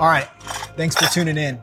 All right. Thanks for tuning in.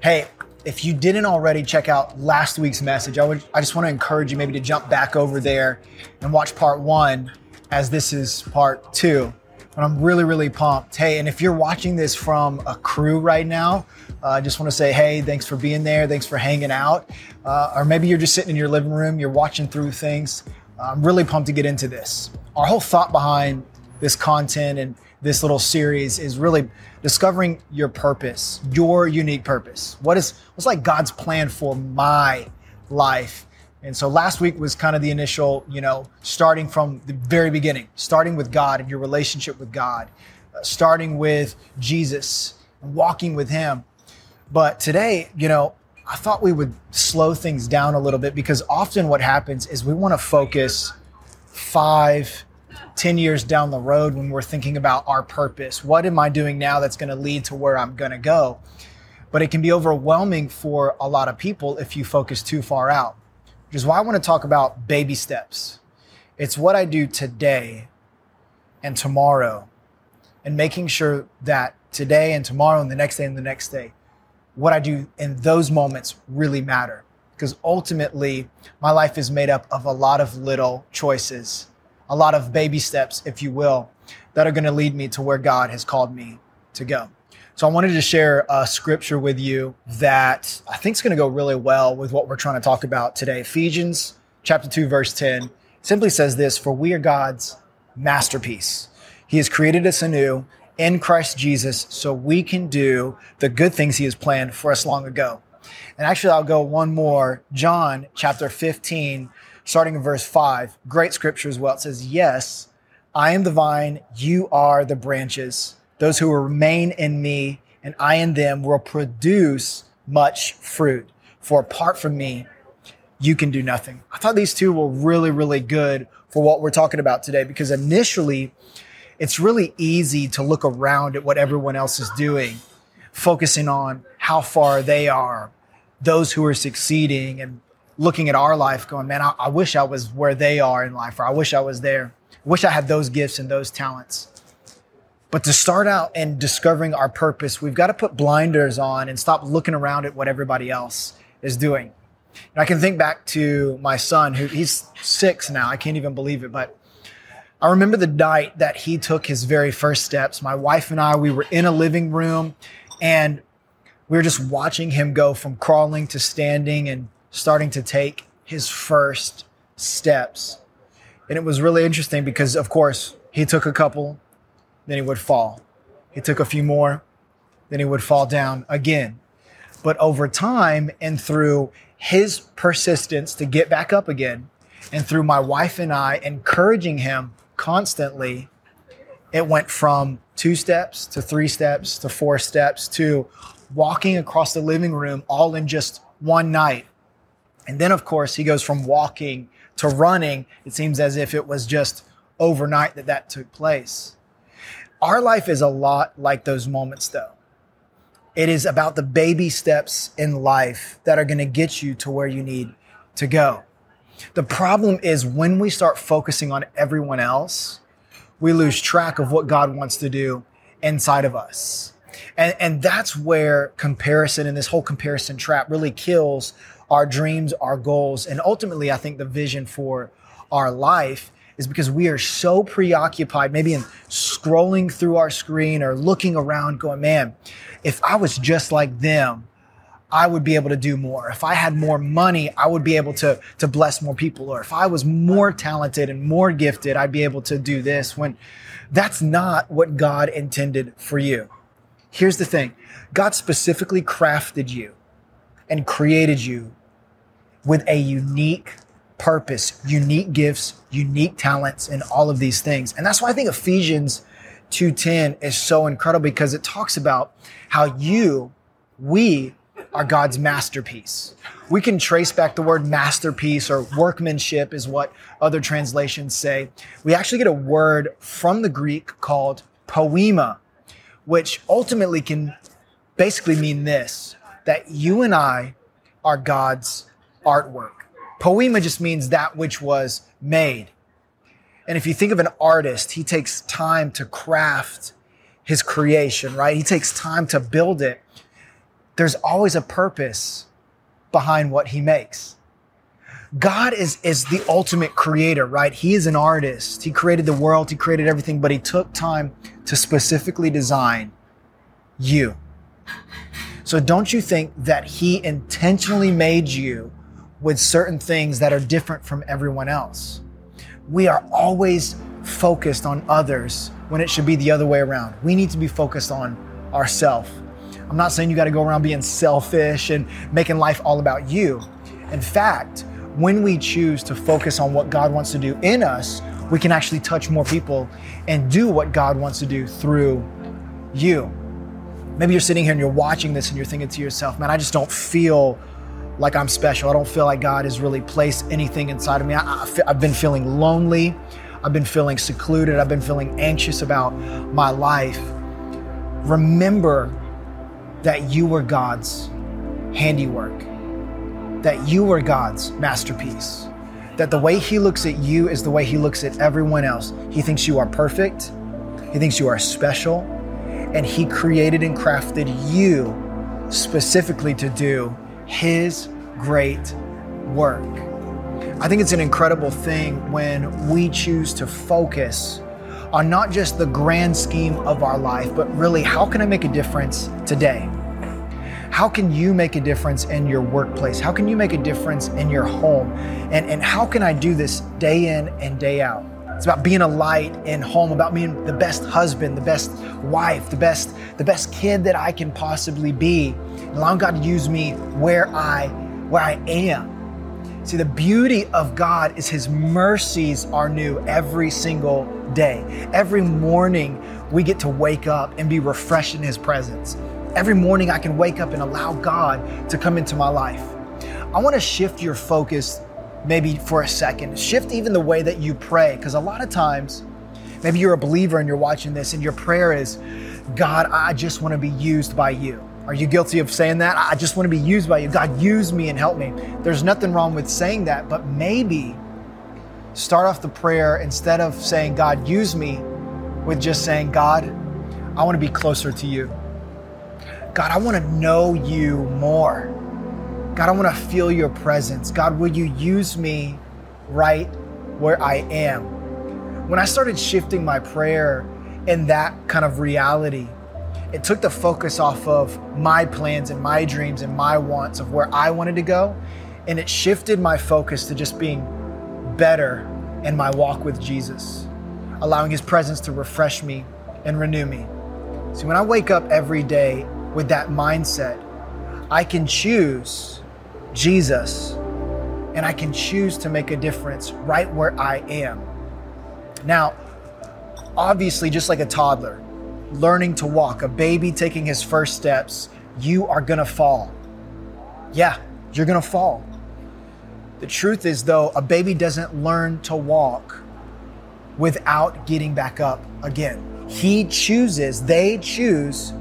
Hey, if you didn't already check out last week's message, I would I just want to encourage you maybe to jump back over there and watch part 1 as this is part 2. But I'm really really pumped. Hey, and if you're watching this from a crew right now, uh, I just want to say, hey, thanks for being there. Thanks for hanging out. Uh, or maybe you're just sitting in your living room, you're watching through things. I'm really pumped to get into this. Our whole thought behind this content and this little series is really discovering your purpose, your unique purpose. What is what's like God's plan for my life? And so last week was kind of the initial, you know, starting from the very beginning, starting with God and your relationship with God, uh, starting with Jesus and walking with Him. But today, you know, I thought we would slow things down a little bit because often what happens is we want to focus five, 10 years down the road when we're thinking about our purpose. What am I doing now that's going to lead to where I'm going to go? But it can be overwhelming for a lot of people if you focus too far out, which is why I want to talk about baby steps. It's what I do today and tomorrow, and making sure that today and tomorrow and the next day and the next day, what I do in those moments really matter. Because ultimately, my life is made up of a lot of little choices a lot of baby steps, if you will, that are going to lead me to where God has called me to go. So I wanted to share a scripture with you that I think is going to go really well with what we're trying to talk about today. Ephesians chapter 2 verse 10 simply says this, for we are God's masterpiece. He has created us anew in Christ Jesus so we can do the good things he has planned for us long ago. And actually I'll go one more, John chapter 15 starting in verse 5. Great scripture as well. It says, Yes, I am the vine, you are the branches. Those who remain in me and I in them will produce much fruit. For apart from me, you can do nothing. I thought these two were really, really good for what we're talking about today because initially, it's really easy to look around at what everyone else is doing, focusing on how far they are, those who are succeeding, and looking at our life going, man, I, I, wish I was where they are in life, or I wish I was there. I wish I had those gifts and those talents. But to start out and discovering our purpose, we've got to put blinders on and stop looking around at what everybody else is doing. And I can think back to my son, who he's six now. I can't even believe it, but I remember the night that he took his very first steps. My wife and I, we were in a living room and we were just watching him go from crawling to standing and starting to take his first steps. And it was really interesting because, of course, he took a couple, then he would fall. He took a few more, then he would fall down again. But over time and through his persistence to get back up again, and through my wife and I encouraging him constantly, it went from two steps to three steps to four steps to walking across the living room all in just one night and then, of course, he goes from walking to running. It seems as if it was just overnight that that took place. Our life is a lot like those moments, though. It is about the baby steps in life that are going to get you to where you need to go. The problem is when we start focusing on everyone else, we lose track of what God wants to do inside of us. And, and that's where comparison and this whole comparison trap really kills our dreams, our goals, and ultimately, I think the vision for our life is because we are so preoccupied, maybe in scrolling through our screen or looking around, going, man, if I was just like them, I would be able to do more. If I had more money, I would be able to, to bless more people. Or if I was more talented and more gifted, I'd be able to do this when that's not what God intended for you. Here's the thing God specifically crafted you and created you with a unique purpose, unique gifts, unique talents, and all of these things. And that's why I think Ephesians 2:10 is so incredible because it talks about how you, we are God's masterpiece. We can trace back the word masterpiece or workmanship is what other translations say. We actually get a word from the Greek called poema, which ultimately can basically mean this, that you and I are God's artwork. Poema just means that which was made. And if you think of an artist, he takes time to craft his creation, right? He takes time to build it. There's always a purpose behind what he makes. God is, is the ultimate creator, right? He is an artist. He created the world, He created everything, but He took time to specifically design you. So don't you think that He intentionally made you with certain things that are different from everyone else? We are always focused on others when it should be the other way around. We need to be focused on ourselves. I'm not saying you got to go around being selfish and making life all about you. In fact, when we choose to focus on what God wants to do in us, we can actually touch more people and do what God wants to do through you. Maybe you're sitting here and you're watching this and you're thinking to yourself, man, I just don't feel like I'm special. I don't feel like God has really placed anything inside of me. I, have been feeling lonely. I've been feeling secluded. I've been feeling anxious about my life. Remember that you were God's handiwork that you are God's masterpiece. That the way He looks at you is the way He looks at everyone else. He thinks you are perfect, He thinks you are special, and He created and crafted you specifically to do His great work. I think it's an incredible thing when we choose to focus on not just the grand scheme of our life, but really how can I make a difference today? How can you make a difference in your workplace? How can you make a difference in your home? And, and how can I do this day in and day out? It's about being a light in home, about being the best husband, the best wife, the best, the best kid that I can possibly be. And Allowing God to use me where I where I am. See, the beauty of God is His mercies are new every single day. Every morning we get to wake up and be refreshed in His presence. Every morning I can wake up and allow God to come into my life. I want to shift your focus maybe for a second. Shift even the way that you pray, because a lot of times, maybe you're a believer and you're watching this, and your prayer is, God, I just want to be used by you. Are you guilty of saying that? I just want to be used by you. God, use me and help me. There's nothing wrong with saying that, but maybe start off the prayer instead of saying, God, use me, with just saying, God, I want to be closer to you. God, I want to know you more. God, I want to feel your presence. God, will you use me right where I am? When I started shifting my prayer in that kind of reality, it took the focus off of my plans and my dreams and my wants of where I wanted to go. And it shifted my focus to just being better in my walk with Jesus, allowing his presence to refresh me and renew me. See, when I wake up every day with that mindset, I can choose Jesus and I can choose to make a difference right where I am. Now, obviously, just like a toddler learning to walk, a baby taking his first steps, you are gonna fall. Yeah, you're gonna fall. The truth is, though, a baby doesn't learn to walk without getting back up again. He chooses, they choose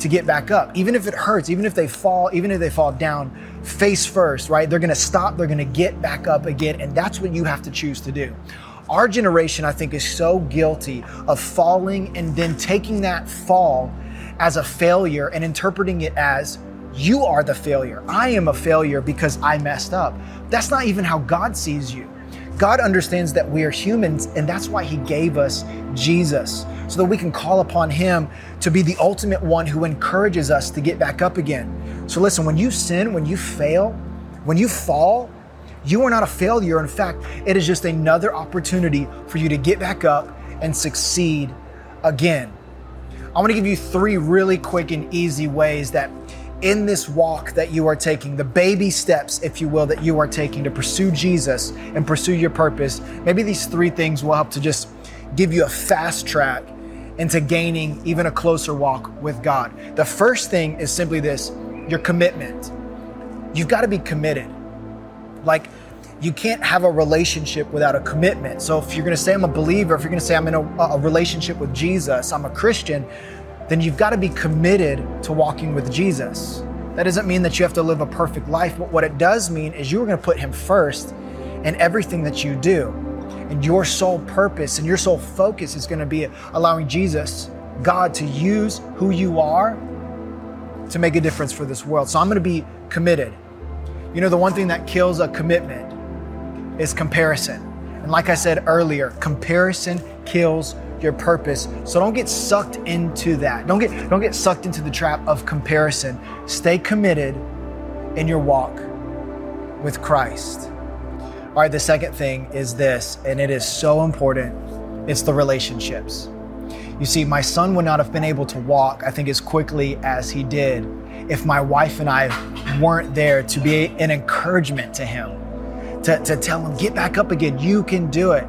to get back up. Even if it hurts, even if they fall, even if they fall down face first, right? They're gonna stop, they're gonna get back up again. And that's what you have to choose to do. Our generation, I think, is so guilty of falling and then taking that fall as a failure and interpreting it as you are the failure. I am a failure because I messed up. That's not even how God sees you. God understands that we are humans, and that's why He gave us Jesus, so that we can call upon Him to be the ultimate one who encourages us to get back up again. So, listen, when you sin, when you fail, when you fall, you are not a failure. In fact, it is just another opportunity for you to get back up and succeed again. I want to give you three really quick and easy ways that in this walk that you are taking, the baby steps, if you will, that you are taking to pursue Jesus and pursue your purpose, maybe these three things will help to just give you a fast track into gaining even a closer walk with God. The first thing is simply this your commitment. You've got to be committed. Like, you can't have a relationship without a commitment. So, if you're going to say I'm a believer, if you're going to say I'm in a, a relationship with Jesus, I'm a Christian, then you've got to be committed to walking with Jesus. That doesn't mean that you have to live a perfect life, but what it does mean is you're going to put Him first in everything that you do. And your sole purpose and your sole focus is going to be allowing Jesus God to use who you are to make a difference for this world. So I'm going to be committed. You know, the one thing that kills a commitment is comparison. And like I said earlier, comparison kills your purpose. So don't get sucked into that. Don't get don't get sucked into the trap of comparison. Stay committed in your walk with Christ. All right, the second thing is this, and it is so important. It's the relationships. You see, my son would not have been able to walk, I think, as quickly as he did if my wife and I weren't there to be an encouragement to him, to, to tell him, get back up again, you can do it.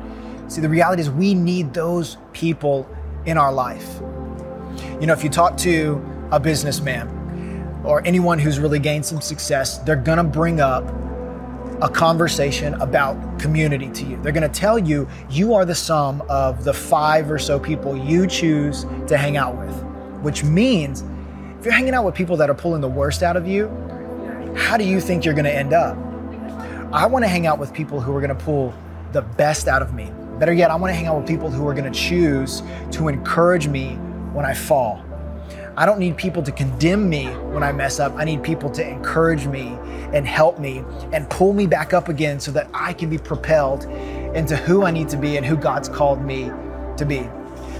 See, the reality is we need those people in our life. You know, if you talk to a businessman or anyone who's really gained some success, they're gonna bring up a conversation about community to you. They're to tell you you are the sum of the five or so people you choose to hang out with, which means if you're hanging out with people that are pulling the worst out of you, how do you think you're to end up? I want to hang out with people who are to pull the best out of me. Better yet, I want to hang out with people who are going to choose to encourage me when I fall. I don't need people to condemn me when I mess up. I need people to encourage me and help me and pull me back up again so that I can be propelled into who I need to be and who God's called me to be.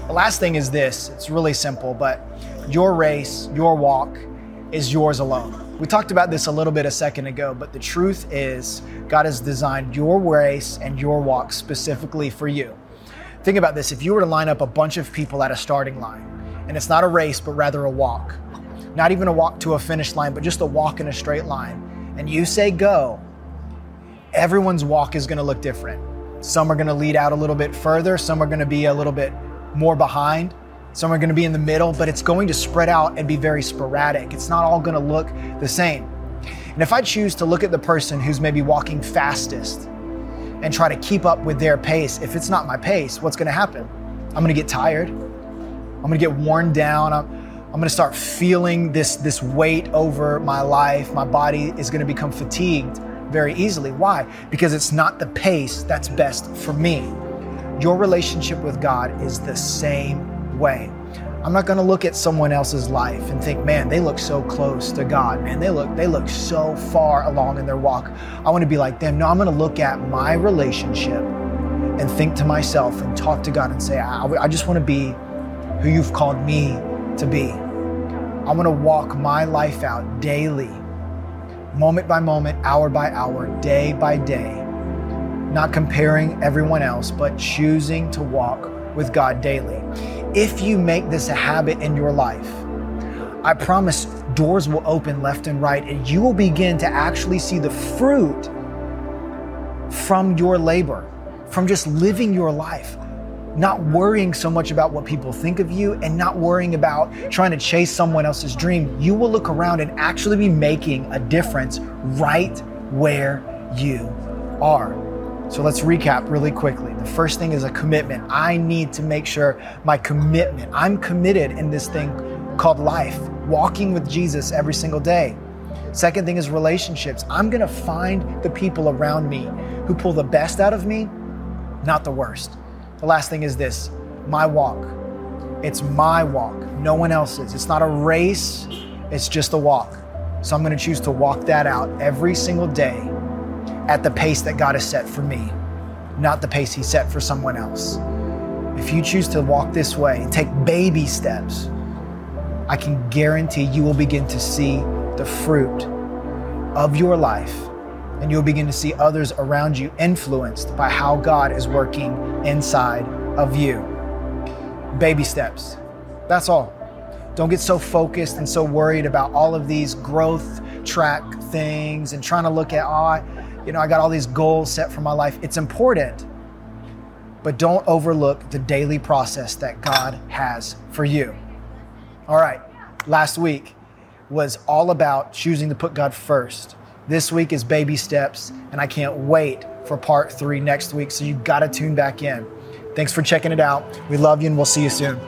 The last thing is this it's really simple, but your race, your walk is yours alone. We talked about this a little bit a second ago, but the truth is, God has designed your race and your walk specifically for you. Think about this if you were to line up a bunch of people at a starting line, and it's not a race, but rather a walk. Not even a walk to a finish line, but just a walk in a straight line. And you say go, everyone's walk is gonna look different. Some are gonna lead out a little bit further, some are gonna be a little bit more behind, some are gonna be in the middle, but it's going to spread out and be very sporadic. It's not all gonna look the same. And if I choose to look at the person who's maybe walking fastest and try to keep up with their pace, if it's not my pace, what's gonna happen? I'm gonna get tired. I'm gonna get worn down. I'm, I'm gonna start feeling this, this weight over my life. My body is gonna become fatigued very easily. Why? Because it's not the pace that's best for me. Your relationship with God is the same way. I'm not going to look at someone else's life and think, man, they look so close to God. Man, they look they look so far along in their walk. I want to be like them. No, I'm going to look at my relationship and think to myself and talk to God and say, I, I just want to be who you've called me to be. I want to walk my life out daily, moment by moment, hour by hour, day by day, not comparing everyone else, but choosing to walk with God daily. If you make this a habit in your life, I promise doors will open left and right, and you will begin to actually see the fruit from your labor, from just living your life not worrying so much about what people think of you and not worrying about trying to chase someone else's dream, you will look around and actually be making a difference right where you are. So let's recap really quickly. The first thing is a commitment. I need to make sure my commitment, I'm committed in this thing called life, walking with Jesus every single day. Second thing is relationships. I'm going to find the people around me who pull the best out of me, not the worst. The last thing is this my walk. It's my walk, no one else's. It's not a race, it's just a walk. So I'm going to choose to walk that out every single day at the pace that God has set for me, not the pace He set for someone else. If you choose to walk this way, and take baby steps, I can guarantee you will begin to see the fruit of your life and you'll begin to see others around you influenced by how God is working inside of you. Baby steps. That's all. Don't get so focused and so worried about all of these growth track things and trying to look at, oh, you know, I got all these goals set for my life. It's important, but don't overlook the daily process that God has for you. All right, last week was all about choosing to put God first. This week is baby steps, and I can't wait for part three next week. So you got to tune back in. Thanks for checking it out. We love you, and we'll see you soon.